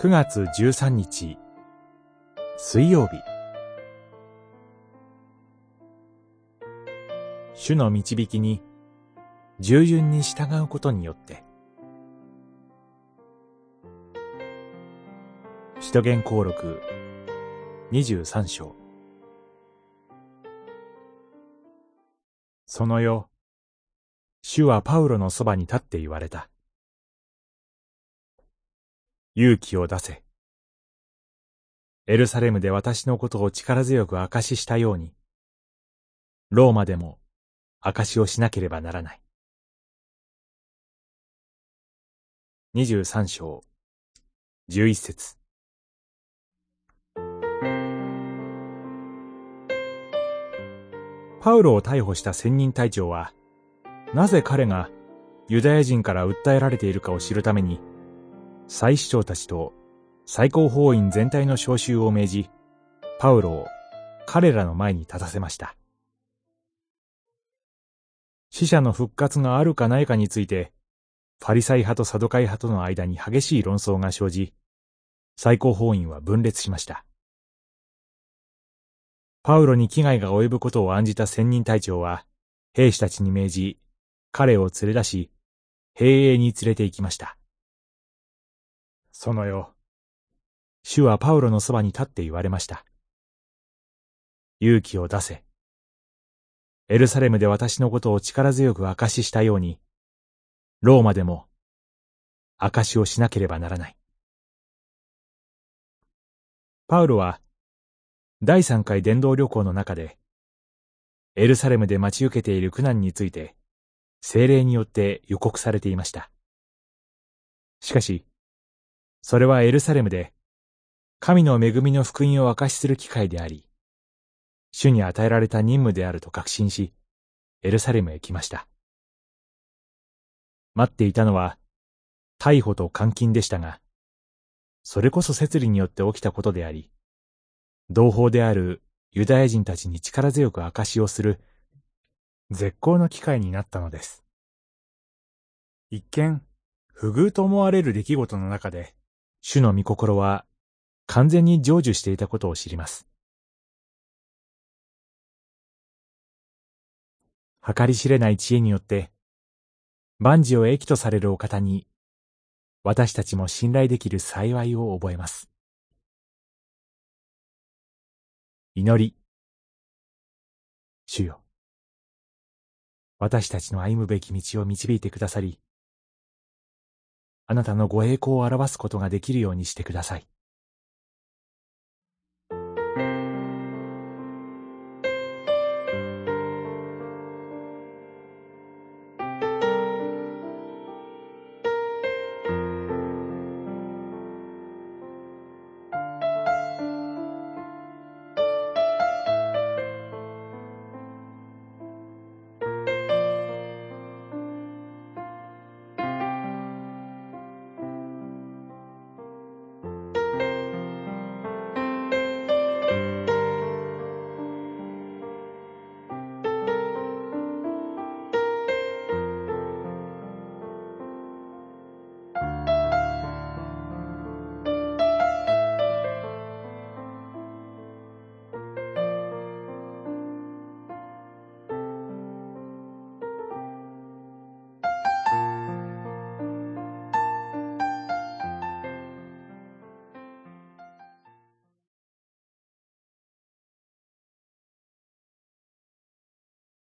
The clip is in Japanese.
9月13日。水曜日。主の導きに従順に従うことによって。使徒言行録23章。その夜主はパウロのそばに立って言われた。勇気を出せ。エルサレムで私のことを力強く証ししたように、ローマでも証しをしなければならない。二十三章、十一節。パウロを逮捕した専任隊長は、なぜ彼がユダヤ人から訴えられているかを知るために、祭司長たちと最高法院全体の召集を命じ、パウロを彼らの前に立たせました。死者の復活があるかないかについて、ファリサイ派とサドカイ派との間に激しい論争が生じ、最高法院は分裂しました。パウロに危害が及ぶことを案じた専任隊長は、兵士たちに命じ、彼を連れ出し、兵営に連れて行きました。その夜、主はパウロのそばに立って言われました。勇気を出せ。エルサレムで私のことを力強く証ししたように、ローマでも証しをしなければならない。パウロは、第三回伝道旅行の中で、エルサレムで待ち受けている苦難について、精霊によって予告されていました。しかし、それはエルサレムで、神の恵みの福音を証しする機会であり、主に与えられた任務であると確信し、エルサレムへ来ました。待っていたのは、逮捕と監禁でしたが、それこそ摂理によって起きたことであり、同胞であるユダヤ人たちに力強く証しをする絶好の機会になったのです。一見、不遇と思われる出来事の中で、主の御心は完全に成就していたことを知ります。計り知れない知恵によって、万事を益とされるお方に、私たちも信頼できる幸いを覚えます。祈り。主よ。私たちの歩むべき道を導いてくださり、あなたのご栄光を表すことができるようにしてください。